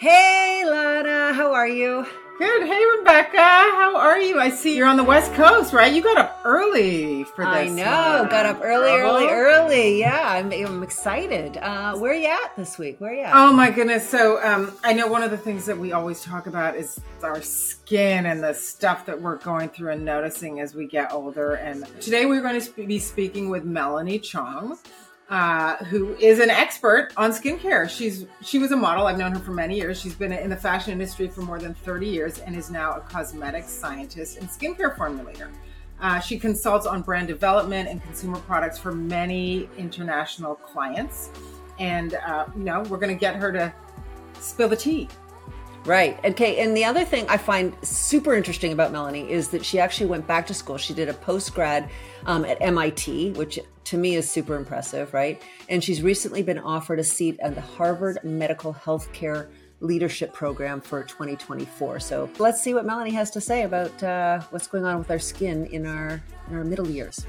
Hey, Lana, how are you? Good. Hey, Rebecca. How are you? I see you're on the West Coast, right? You got up early for this. I know. Got up early, early, early. Yeah, I'm, I'm excited. Uh, where are you at this week? Where are you at? Oh, my goodness. So, um, I know one of the things that we always talk about is our skin and the stuff that we're going through and noticing as we get older. And today we're going to be speaking with Melani Chong uh, who is an expert on skincare. She's she was a model. I've known her for many years. She's been in the fashion industry for more than 30 years and is now a cosmetics scientist and skincare formulator. Uh, she consults on brand development and consumer products for many international clients. And uh, you know, we're going to get her to spill the tea. Right. Okay. And the other thing I find super interesting about Melani is that she actually went back to school. She did a post grad um, at MIT, which to me is super impressive, right? And she's recently been offered a seat at the Harvard Medical Healthcare Leadership Program for 2024. So let's see what Melani has to say about uh, what's going on with our skin in our in our middle years.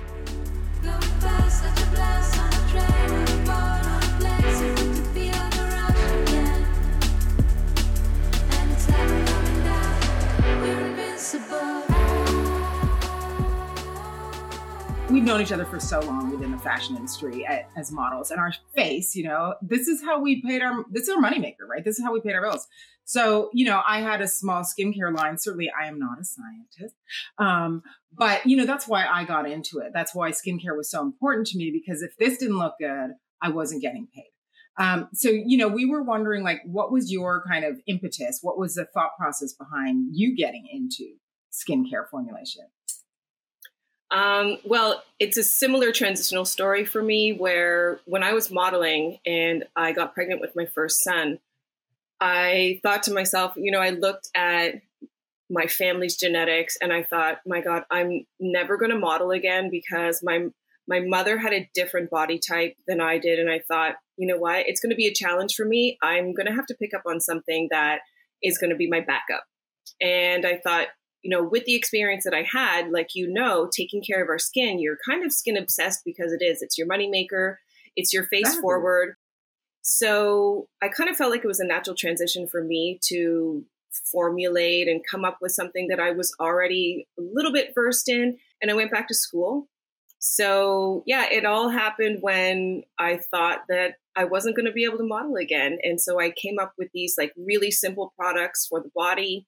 We've known each other for so long within the fashion industry as models and our face you know this is how we paid our this is our moneymaker right? This is how we paid our bills. So you know i had a small skincare line. Certainly i am not a scientist. Um, but you know that's why i got into it. That's why skincare was so important to me because if this didn't look good i wasn't getting paid. Um, so you know we were wondering like what was your kind of impetus? What was the thought process behind you getting into skincare formulation um, well, it's a similar transitional story for me where when I was modeling and I got pregnant with my first son, I thought to myself, you know, I looked at my family's genetics and I thought, my God, I'm never going to model again because my my mother had a different body type than I did, and I thought, you know what, it's going to be a challenge for me. I'm going to have to pick up on something that is going to be my backup. And I thought, you know, with the experience that I had, like you know, taking care of our skin, you're kind of skin obsessed because it is. It's your moneymaker, it's your face exactly. forward. So I kind of felt like it was a natural transition for me to formulate and come up with something that I was already a little bit versed in. And I went back to school. So yeah, it all happened when I thought that I wasn't going to be able to model again. And so I came up with these like really simple products for the body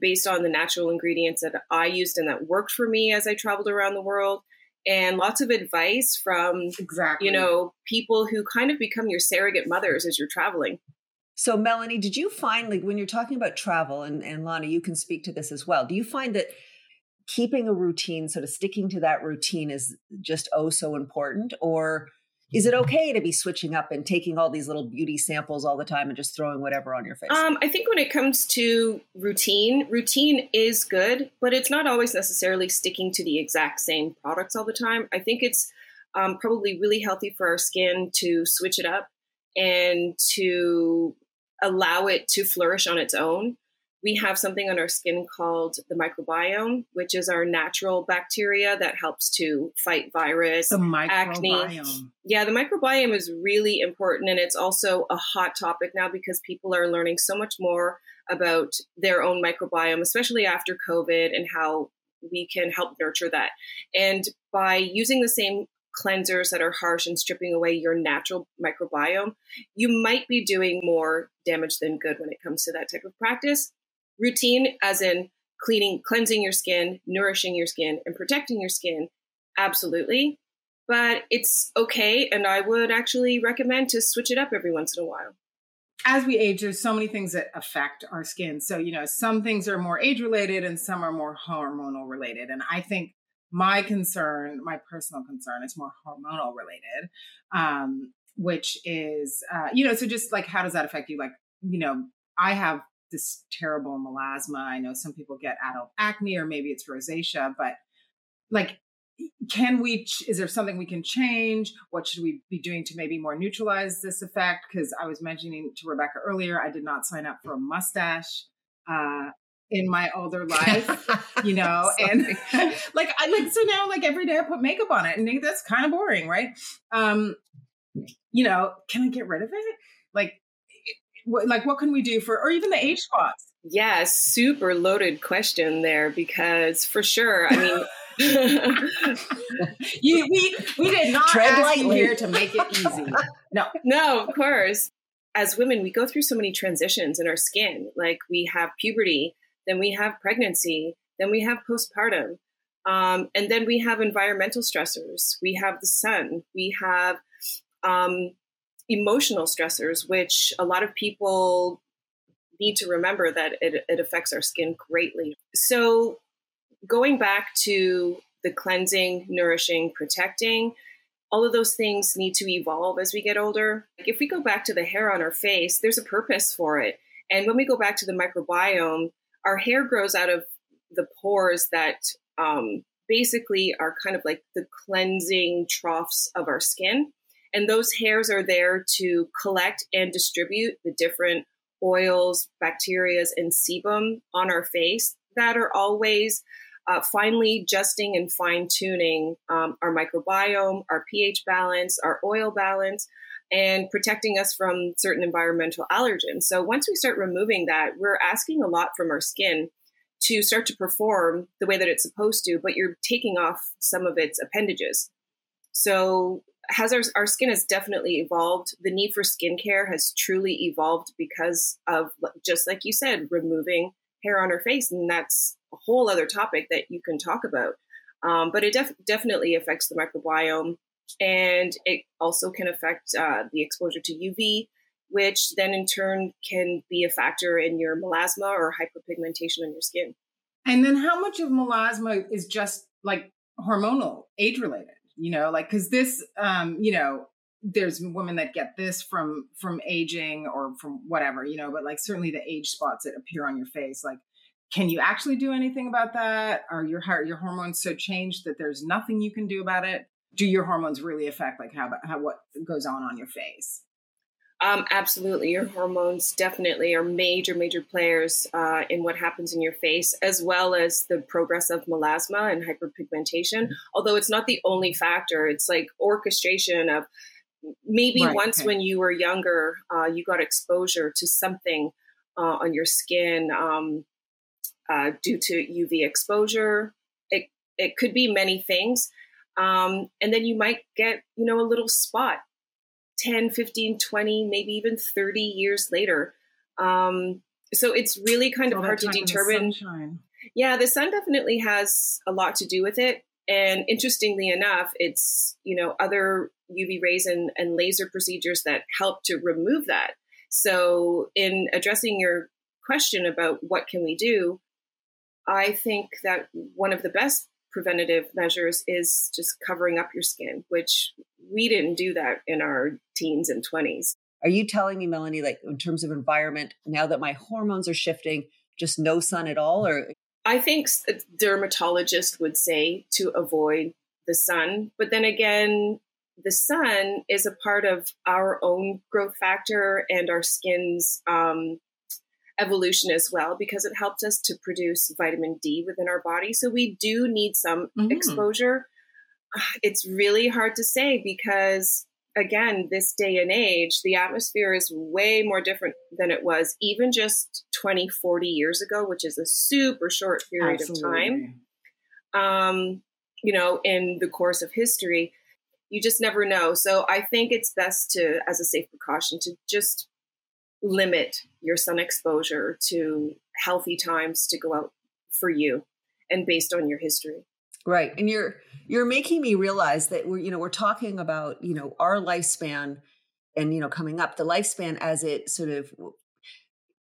based on the natural ingredients that I used and that worked for me as I traveled around the world. And lots of advice from, exactly. you know, people who kind of become your surrogate mothers as you're traveling. So, Melani, did you find, like, when you're talking about travel, and, and Lana, you can speak to this as well, do you find that keeping a routine, sort of sticking to that routine, is just oh so important? Or is it okay to be switching up and taking all these little beauty samples all the time and just throwing whatever on your face? Um, I think when it comes to routine, routine is good, but it's not always necessarily sticking to the exact same products all the time. I think it's um, probably really healthy for our skin to switch it up and to allow it to flourish on its own we have something on our skin called the microbiome, which is our natural bacteria that helps to fight virus, The acne. Yeah, the microbiome is really important. And it's also a hot topic now because people are learning so much more about their own microbiome, especially after COVID, and how we can help nurture that. And by using the same cleansers that are harsh and stripping away your natural microbiome, you might be doing more damage than good when it comes to that type of practice routine as in cleaning cleansing your skin nourishing your skin and protecting your skin. Absolutely. But it's okay and i would actually recommend to switch it up every once in a while. As we age there's so many things that affect our skin. So you know some things are more age related and some are more hormonal related and i think my concern my personal concern is more hormonal related um, which is uh, you know so just like how does that affect you? Like you know i have this terrible melasma. I know some people get adult acne or maybe it's rosacea, but like, can we, is there something we can change? What should we be doing to maybe more neutralize this effect? Because I was mentioning to Rebecca earlier, I did not sign up for a mustache. Uh, in my older life, you know, and like I like so now like every day I put makeup on it and that's kind of boring, right? Um, you know, can I get rid of it? Like like what can we do for or even the age spots? Yeah super loaded question there because for sure i mean you, we we did not Tread ask lightly. you here to make it easy. No. No of course. As women we go through so many transitions in our skin. Like we have puberty then we have pregnancy then we have postpartum um, and then we have environmental stressors. We have the sun. We have um, emotional stressors, which a lot of people need to remember that it, it affects our skin greatly. So, going back to the cleansing, nourishing, protecting, all of those things need to evolve as we get older. If we go back to the hair on our face, there's a purpose for it. And when we go back to the microbiome, our hair grows out of the pores that um, basically are kind of like the cleansing troughs of our skin. And those hairs are there to collect and distribute the different oils, bacterias, and sebum on our face that are always uh, finely adjusting and fine tuning um, our microbiome, our pH balance, our oil balance, and protecting us from certain environmental allergens. So once we start removing that, we're asking a lot from our skin to start to perform the way that it's supposed to, but you're taking off some of its appendages. So has our, our skin has definitely evolved. The need for skincare has truly evolved because of just like you said, removing hair on our face, and that's a whole other topic that you can talk about. Um, but it def- definitely affects the microbiome, and it also can affect uh, the exposure to UV, which then in turn can be a factor in your melasma or hyperpigmentation on your skin. And then, how much of melasma is just like hormonal, age related? You know like because this um you know there's women that get this from from aging or from whatever you know but like certainly the age spots that appear on your face like can you actually do anything about that? Are your your hormones so changed that there's nothing you can do about it? Do your hormones really affect like how how what goes on on your face um, absolutely. Your hormones definitely are major, major players uh, in what happens in your face, as well as the progress of melasma and hyperpigmentation. Mm-hmm. Although it's not the only factor, it's like orchestration of maybe right, once okay. when you were younger, uh, you got exposure to something uh, on your skin um, uh, due to UV exposure. It, it could be many things. Um, and then you might get, you know, a little spot 10, 15, 20, maybe even 30 years later. Um, so it's really kind of hard to determine. Yeah, the sun definitely has a lot to do with it. And interestingly enough, it's, you know, other UV rays and, and laser procedures that help to remove that. So in addressing your question about what can we do, I think that one of the best preventative measures is just covering up your skin, which we didn't do that in our teens and 20s. Are you telling me, Melani, like in terms of environment, now that my hormones are shifting, just no sun at all? Or I think a dermatologist would say to avoid the sun. But then again, the sun is a part of our own growth factor and our skin's um, evolution as well because it helps us to produce vitamin D within our body. So we do need some mm-hmm. exposure. It's really hard to say because again, this day and age, the atmosphere is way more different than it was even just 20, 40 years ago, which is a super short period Absolutely. of time. Um, you know, in the course of history, you just never know. So I think it's best to, as a safe precaution, to just limit your sun exposure to healthy times to go out for you and based on your history. Right. And you're you're making me realize that we're you know we're talking about you know our lifespan and you know coming up the lifespan as it sort of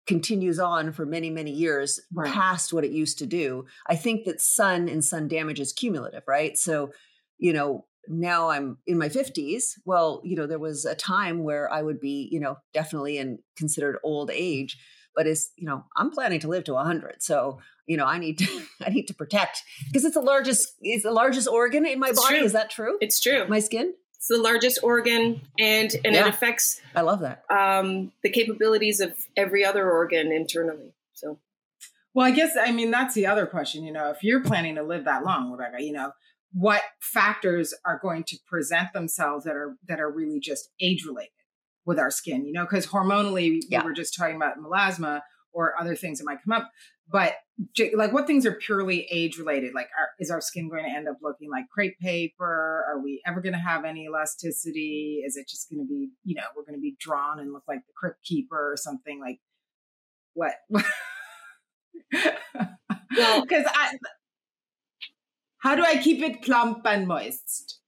continues on for many many years right. past what it used to do. I think that sun and sun damage is cumulative right? So you know now I'm in my 50s. Well, you know, there was a time where I would be, you know, definitely in considered old age, but it's, you know, I'm planning to live to 100. So, you know, I need to I need to protect because it's the largest it's the largest organ in my it's body. True. Is that true? It's true. My skin? It's the largest organ and and yeah. it affects I love that. Um the capabilities of every other organ internally. So well, I guess I mean that's the other question. You know, if you're planning to live that long, Rebecca, you know, what factors are going to present themselves that are that are really just age related with our skin, you know, because hormonally Yeah. we were just talking about melasma or other things that might come up. But like what things are purely age related? Like are, is our skin going to end up looking like crepe paper? Are we ever going to have any elasticity? Is it just going to be, you know, we're going to be drawn and look like the crypt keeper or something like what? Well- because I, how do I keep it plump and moist?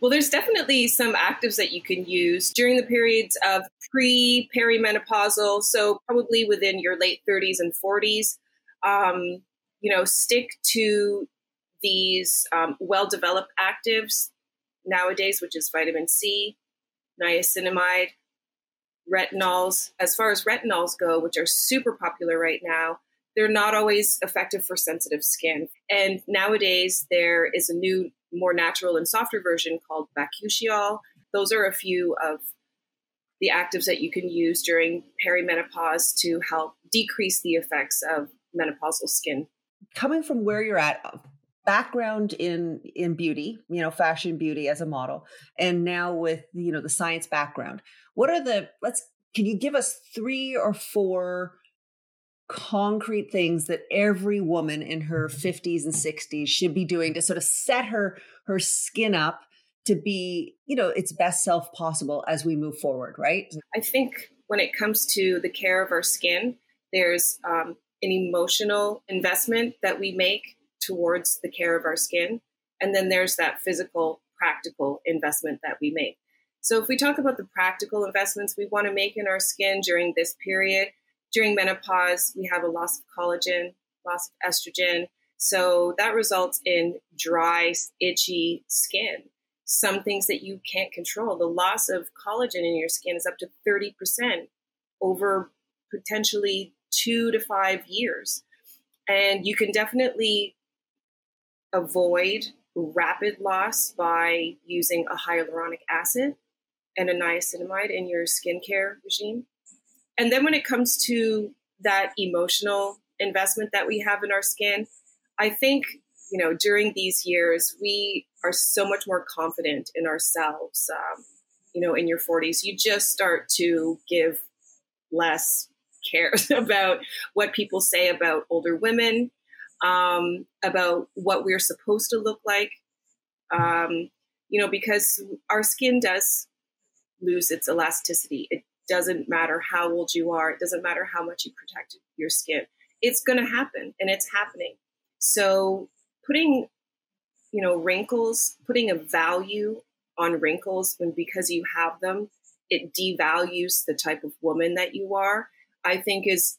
Well, there's definitely some actives that you can use during the periods of pre perimenopausal, so probably within your late 30s and 40s. Um, you know, stick to these um, well developed actives nowadays, which is vitamin C, niacinamide, retinols. As far as retinols go, which are super popular right now, they're not always effective for sensitive skin. And nowadays, there is a new, more natural and softer version called bakuchiol. Those are a few of the actives that you can use during perimenopause to help decrease the effects of menopausal skin. coming from where you're at background in in beauty you know fashion beauty as a model and now with you know the science background what are the let's can you give us three or four concrete things that every woman in her 50s and 60s should be doing to sort of set her her skin up to be you know its best self possible as we move forward right I think when it comes to the care of our skin, there's um, an emotional investment that we make towards the care of our skin. And then there's that physical, practical investment that we make. So, if we talk about the practical investments we want to make in our skin during this period, during menopause, we have a loss of collagen, loss of estrogen. So, that results in dry, itchy skin. Some things that you can't control. The loss of collagen in your skin is up to 30% over potentially two to five years. And you can definitely avoid rapid loss by using a hyaluronic acid and a niacinamide in your skincare regime. And then when it comes to that emotional investment that we have in our skin, I think, you know, during these years, we are so much more confident in ourselves. Um, you know, in your 40s, you just start to give less care about what people say about older women, um, about what we're supposed to look like. Um, you know, because our skin does lose its elasticity. It doesn't matter how old you are, it doesn't matter how much you protect your skin. It's going to happen and it's happening. So, putting, you know, wrinkles, putting a value on wrinkles when because you have them, it devalues the type of woman that you are, I think is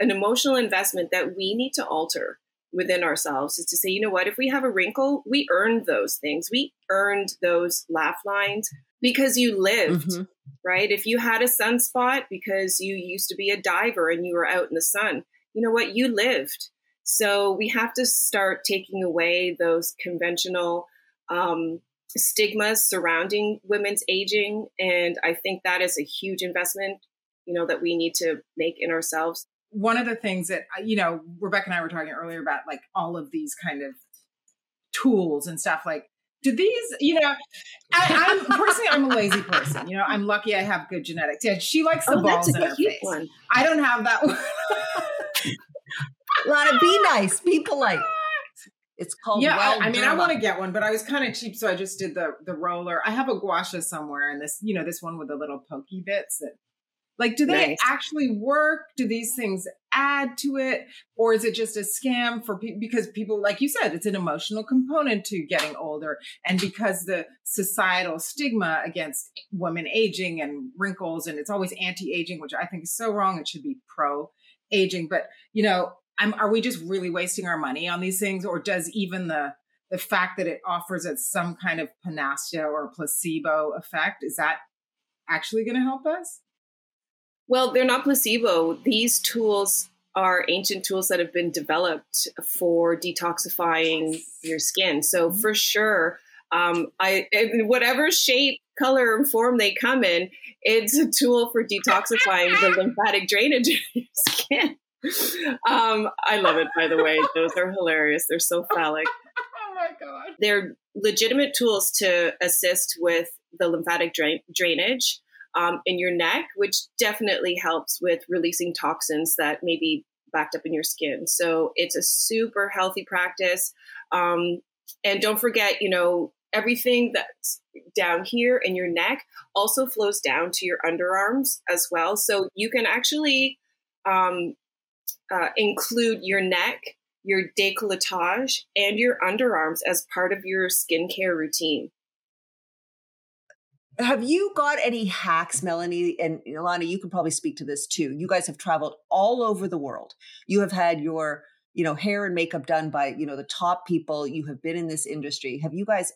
an emotional investment that we need to alter within ourselves is to say, you know what, if we have a wrinkle, we earned those things. We earned those laugh lines because you lived, Mhm. right? If you had a sunspot because you used to be a diver and you were out in the sun, you know what, you lived. So we have to start taking away those conventional um, stigmas surrounding women's aging. And I think that is a huge investment, you know, that we need to make in ourselves. one of the things that you know rebecca and i were talking earlier about like all of these kind of tools and stuff like do these you know I, i'm personally i'm a lazy person. You know i'm lucky i have good genetics. Yeah she likes the Oh, balls in her face. one. i don't have that one. Lana, be nice, be polite. It's called yeah well I, I mean i want to get one but i was kind of cheap so i just did the the roller. I have a guasha somewhere and this you know this one with the little pokey bits that like do they Nice. actually work? Do these things add to it? Or is it just a scam for people because people like you said it's an emotional component to getting older. And because the societal stigma against women aging and wrinkles and it's always anti-aging which i think is so wrong it should be pro aging but you know I'm, are we just really wasting our money on these things? Or does even the the fact that it offers us some kind of panacea or placebo effect is that actually going to help us Well, they're not placebo. These tools are ancient tools that have been developed for detoxifying your skin. So for sure, um, I in whatever shape, color, and form they come in, it's a tool for detoxifying the lymphatic drainage in your skin. Um, I love it. By the way, those are hilarious. They're so phallic. oh my god They're legitimate tools to assist with the lymphatic drain- drainage. Um, in your neck, which definitely helps with releasing toxins that may be backed up in your skin. So it's a super healthy practice. Um, and don't forget, you know, everything that's down here in your neck also flows down to your underarms as well. So you can actually um, uh, include your neck, your décolletage, and your underarms as part of your skincare routine. Have you got any hacks, Melani and Ilana? You can probably speak to this too. You guys have traveled all over the world. You have had your, you know, hair and makeup done by, you know, the top people. You have been in this industry. Have you guys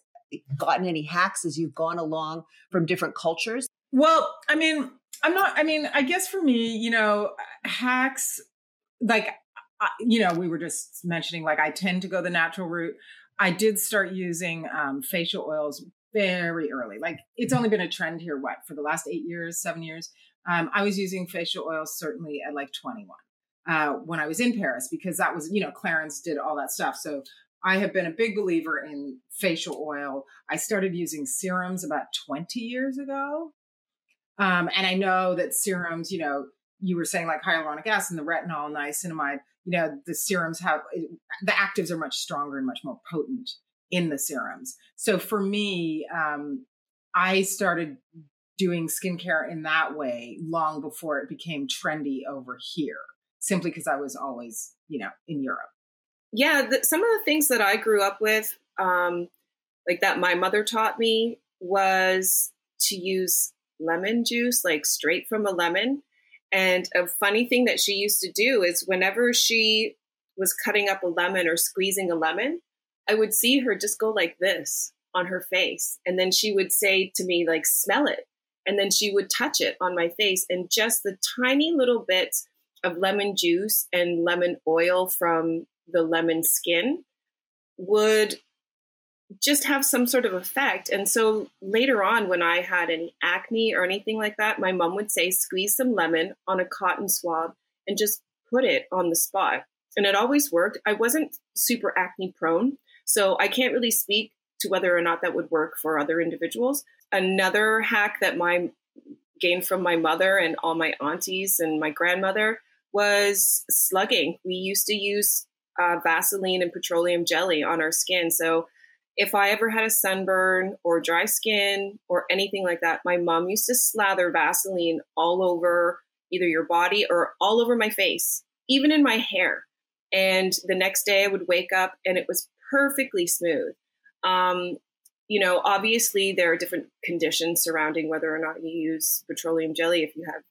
gotten any hacks as you've gone along from different cultures? Well, I mean, I'm not, I mean, I guess for me, you know, hacks, like, you know, we were just mentioning, like, I tend to go the natural route. I did start using um, facial oils very early. Like, it's only been a trend here, what, for the last eight years, seven years? Um, I was using facial oils certainly at like 21 uh, when I was in Paris because that was, you know, Clarins did all that stuff. So I have been a big believer in facial oil. I started using serums about 20 years ago. Um, and I know that serums, you know, you were saying like hyaluronic acid and the retinol niacinamide, you know, the serums have the actives are much stronger and much more potent in the serums. So for me, um, I started doing skincare in that way long before it became trendy over here, simply because I was always, you know, in Europe yeah, the, some of the things that I grew up with, um, like that my mother taught me, was to use lemon juice, like straight from a lemon. And a funny thing that she used to do is whenever she was cutting up a lemon or squeezing a lemon, I would see her just go like this on her face. And then she would say to me, like, smell it. And then she would touch it on my face. And just the tiny little bits of lemon juice and lemon oil from the lemon skin would just have some sort of effect. And so later on, when I had any acne or anything like that, my mom would say, squeeze some lemon on a cotton swab and just put it on the spot. And it always worked. I wasn't super acne prone, so I can't really speak to whether or not that would work for other individuals. Another hack that my gained from my mother and all my aunties and my grandmother was slugging. We used to use uh, Vaseline and petroleum jelly on our skin. So if I ever had a sunburn or dry skin or anything like that, my mom used to slather Vaseline all over either your body or all over my face, even in my hair. And the next day I would wake up and it was perfectly smooth. Um, you know, obviously there are different conditions surrounding whether or not you use petroleum jelly if you have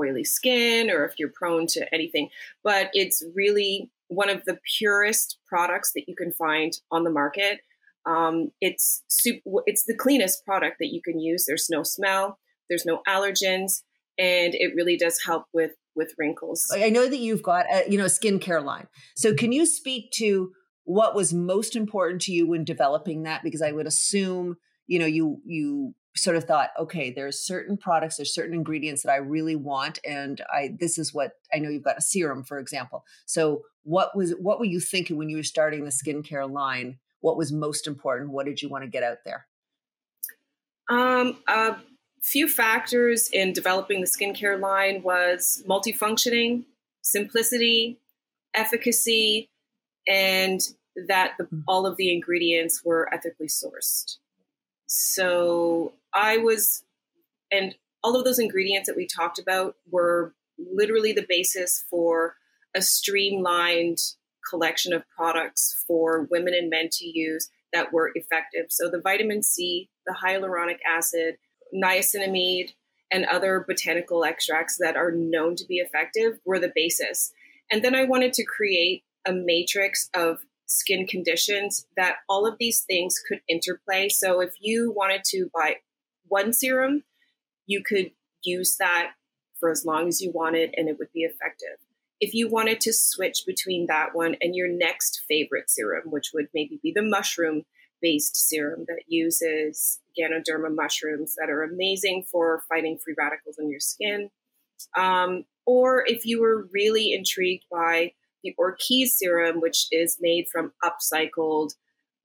oily skin or if you're prone to anything. But it's really one of the purest products that you can find on the market. Um, it's super, it's the cleanest product that you can use. There's no smell, there's no allergens, and it really does help with with wrinkles. I know that you've got a you know a skincare line. So can you speak to what was most important to you when developing that? Because I would assume you know you you sort of thought okay there's certain products there's certain ingredients that i really want and i this is what i know you've got a serum for example. So what was what were you thinking when you were starting the skincare line? What was most important? What did you want to get out there? Um a few factors in developing the skincare line was multifunctioning simplicity efficacy and that the, mm. all of the ingredients were ethically sourced so I was, and all of those ingredients that we talked about were literally the basis for a streamlined collection of products for women and men to use that were effective. So the vitamin C, the hyaluronic acid, niacinamide, and other botanical extracts that are known to be effective were the basis. And then I wanted to create a matrix of skin conditions that all of these things could interplay. So if you wanted to buy one serum, you could use that for as long as you wanted and it would be effective. If you wanted to switch between that one and your next favorite serum, which would maybe be the mushroom based serum that uses Ganoderma mushrooms that are amazing for fighting free radicals in your skin. Um, or if you were really intrigued by the Orchis serum, which is made from upcycled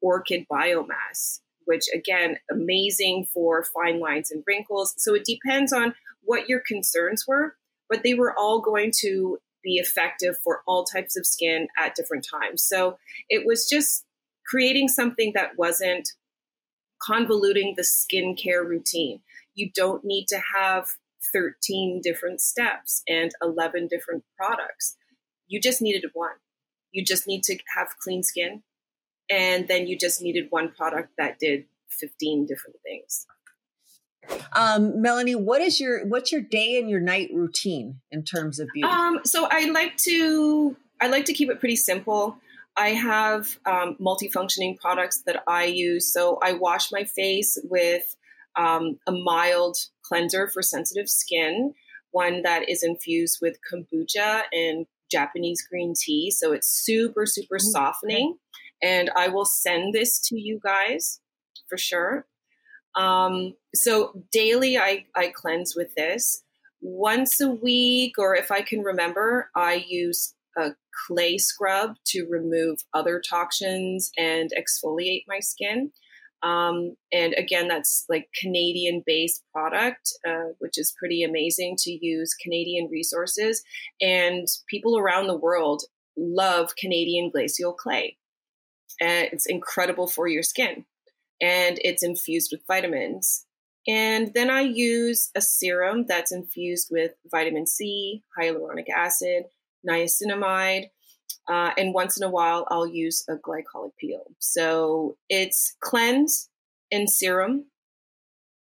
orchid biomass, which again, amazing for fine lines and wrinkles. So it depends on what your concerns were, but they were all going to be effective for all types of skin at different times. So it was just creating something that wasn't convoluting the skincare routine. You don't need to have 13 different steps and 11 different products. You just needed one. You just need to have clean skin. And then you just needed one product that did 15 different things. Um, Melani, what is your what's your day and your night routine in terms of beauty? Um, so I like to I like to keep it pretty simple. I have um, multifunctioning products that I use. So I wash my face with um, a mild cleanser for sensitive skin, one that is infused with kombucha and Japanese green tea. So it's super, super Ooh, softening. Okay. And I will send this to you guys for sure. Um, so daily, I, I cleanse with this. Once a week, or if I can remember, I use a clay scrub to remove other toxins and exfoliate my skin. Um, and again, that's like Canadian based product, uh, which is pretty amazing to use Canadian resources. And people around the world love Canadian glacial clay. And it's incredible for your skin. And it's infused with vitamins. And then I use a serum that's infused with vitamin C, hyaluronic acid, niacinamide, uh, and once in a while, I'll use a glycolic peel. So it's cleanse and serum.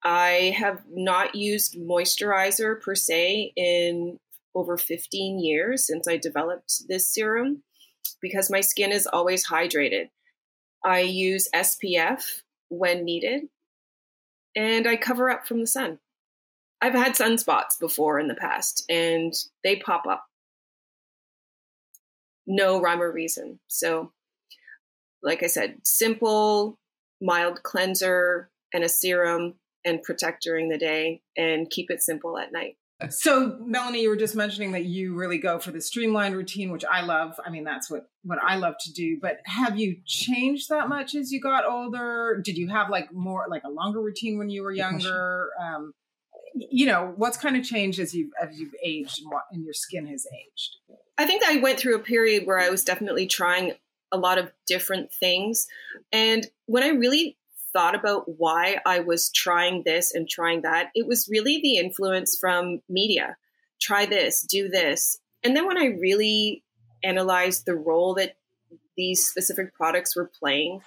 I have not used moisturizer per se in over 15 years since I developed this serum because my skin is always hydrated. I use SPF when needed and I cover up from the sun. I've had sunspots before in the past and they pop up no rhyme or reason. So, like I said, simple, mild cleanser and a serum and protect during the day and keep it simple at night. So, Melani, you were just mentioning that you really go for the streamlined routine, which I love. I mean, that's what what I love to do. But have you changed that much as you got older? Did you have like more like a longer routine when you were younger? Um, you know, what's kind of changed as you've as you've aged and what and your skin has aged? I think I went through a period where I was definitely trying a lot of different things. And when I really thought about why I was trying this and trying that, it was really the influence from media. Try this, do this. And then when I really analyzed the role that these specific products were playing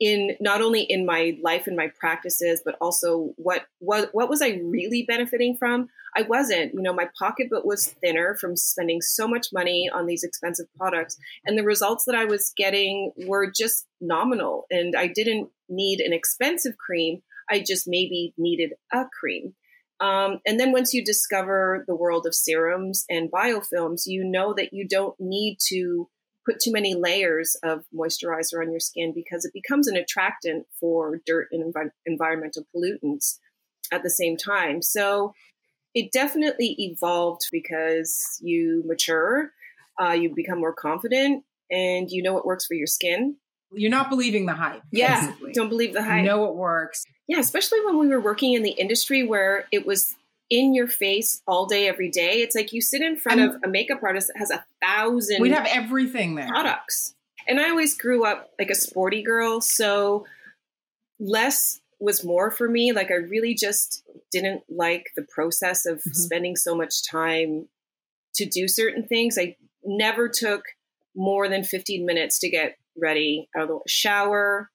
in not only in my life and my practices but also what what what was I really benefiting from? I wasn't. You know my pocketbook was thinner from spending so much money on these expensive products and the results that I was getting were just nominal and I didn't need an expensive cream. I just maybe needed a cream. Um, and then once you discover the world of serums and biofilms you know that you don't need to put too many layers of moisturizer on your skin because it becomes an attractant for dirt and envi- environmental pollutants at the same time. So it definitely evolved because you mature, uh, you become more confident, and you know what works for your skin. You're not believing the hype. Yeah, basically. don't believe the hype. You know what works. Yeah, especially when we were working in the industry where it was in your face all day, every day. It's like you sit in front of a makeup artist that has a thousand. We'd have everything there. Products. And I always grew up like a sporty girl. So less was more for me. Like I really just didn't like the process of mm-hmm. spending so much time to do certain things. I never took more than 15 minutes to get ready out of the shower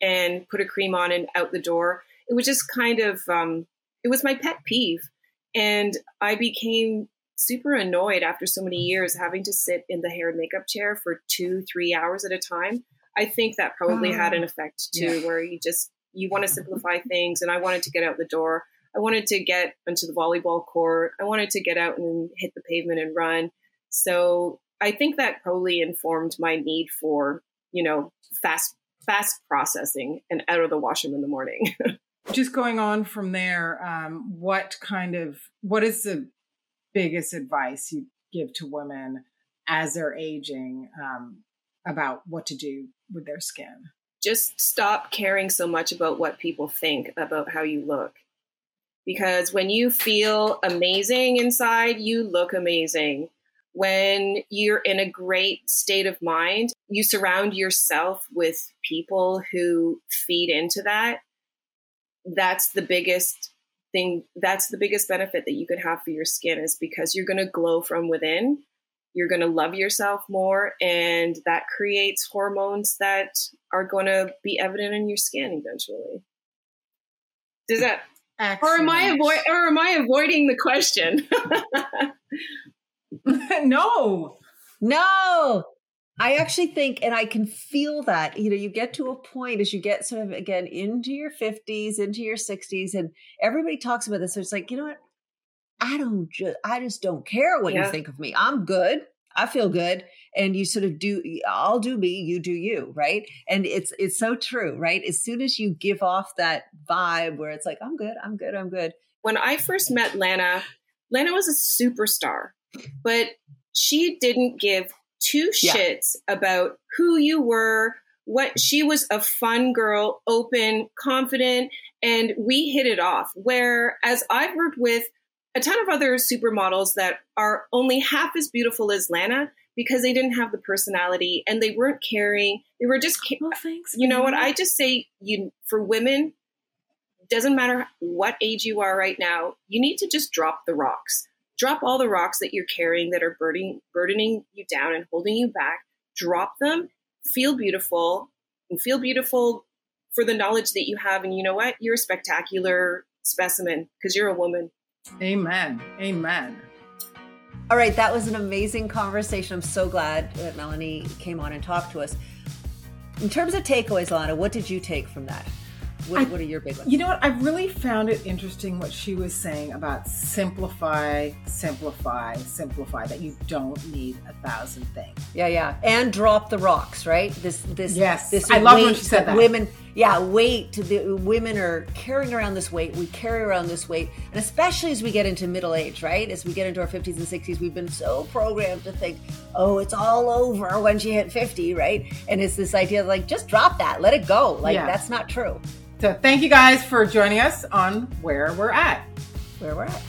and put a cream on and out the door. It was just kind of um, it was my pet peeve. And I became super annoyed after so many years having to sit in the hair and makeup chair for two, three hours at a time. I think that probably had oh. an effect too, yeah. where you just you want to simplify things. And I wanted to get out the door. I wanted to get onto the volleyball court. I wanted to get out and hit the pavement and run. So I think that probably informed my need for, you know, fast fast processing and out of the washroom in the morning. just going on from there, um, what kind of what is the biggest advice you give to women as they're aging um, about what to do with their skin? just stop caring so much about what people think about how you look. Because when you feel amazing inside, you look amazing. When you're in a great state of mind, you surround yourself with people who feed into that. That's the biggest thing. That's the biggest benefit that you could have for your skin is because you're going to glow from within you're going to love yourself more and that creates hormones that are going to be evident in your skin eventually does that Excellent. or am i avoid or am i avoiding the question no no I actually think, and I can feel that, you know, you get to a point as you get sort of again into your 50s, into your 60s, and everybody talks about this. So it's like, you know what? I don't just I just don't care what yeah. you think of me. I'm good. I feel good. And you sort of do I'll do me, you do you, right? And it's it's so true, right? As soon as you give off that vibe where it's like, I'm good, I'm good, I'm good. When I first met Lana, Lana was a superstar, but she didn't give two shits yeah. about who you were, what she was a fun girl, open, confident, and we hit it off. Whereas I've worked with a ton of other supermodels that are only half as beautiful as Lana because they didn't have the personality and they weren't caring. They were just, well, thanks, you know what? I just say, you for women, doesn't matter what age you are right now, you need to just drop the rocks. Drop all the rocks that you're carrying that are burdening, burdening you down and holding you back. Drop them, feel beautiful, and feel beautiful for the knowledge that you have. And you know what? You're a spectacular specimen because you're a woman. Amen. Amen. All right, that was an amazing conversation. I'm so glad that Melani came on and talked to us. In terms of takeaways, Lana, what did you take from that? What, I, what, are your big ones? You know what? I really found it interesting what she was saying about simplify, simplify, simplify. That you don't need a thousand things. Yeah, yeah, and drop the rocks. Right. This, this, yes. This I love when she said that. Women, yeah, weight. The women are carrying around this weight. We carry around this weight, and especially as we get into middle age, right? As we get into our fifties and sixties, we've been so programmed to think, oh, it's all over when she hit fifty, right? And it's this idea of like, just drop that, let it go. Like yeah. that's not true. So thank you guys for joining us on Where We're At. Where We're At.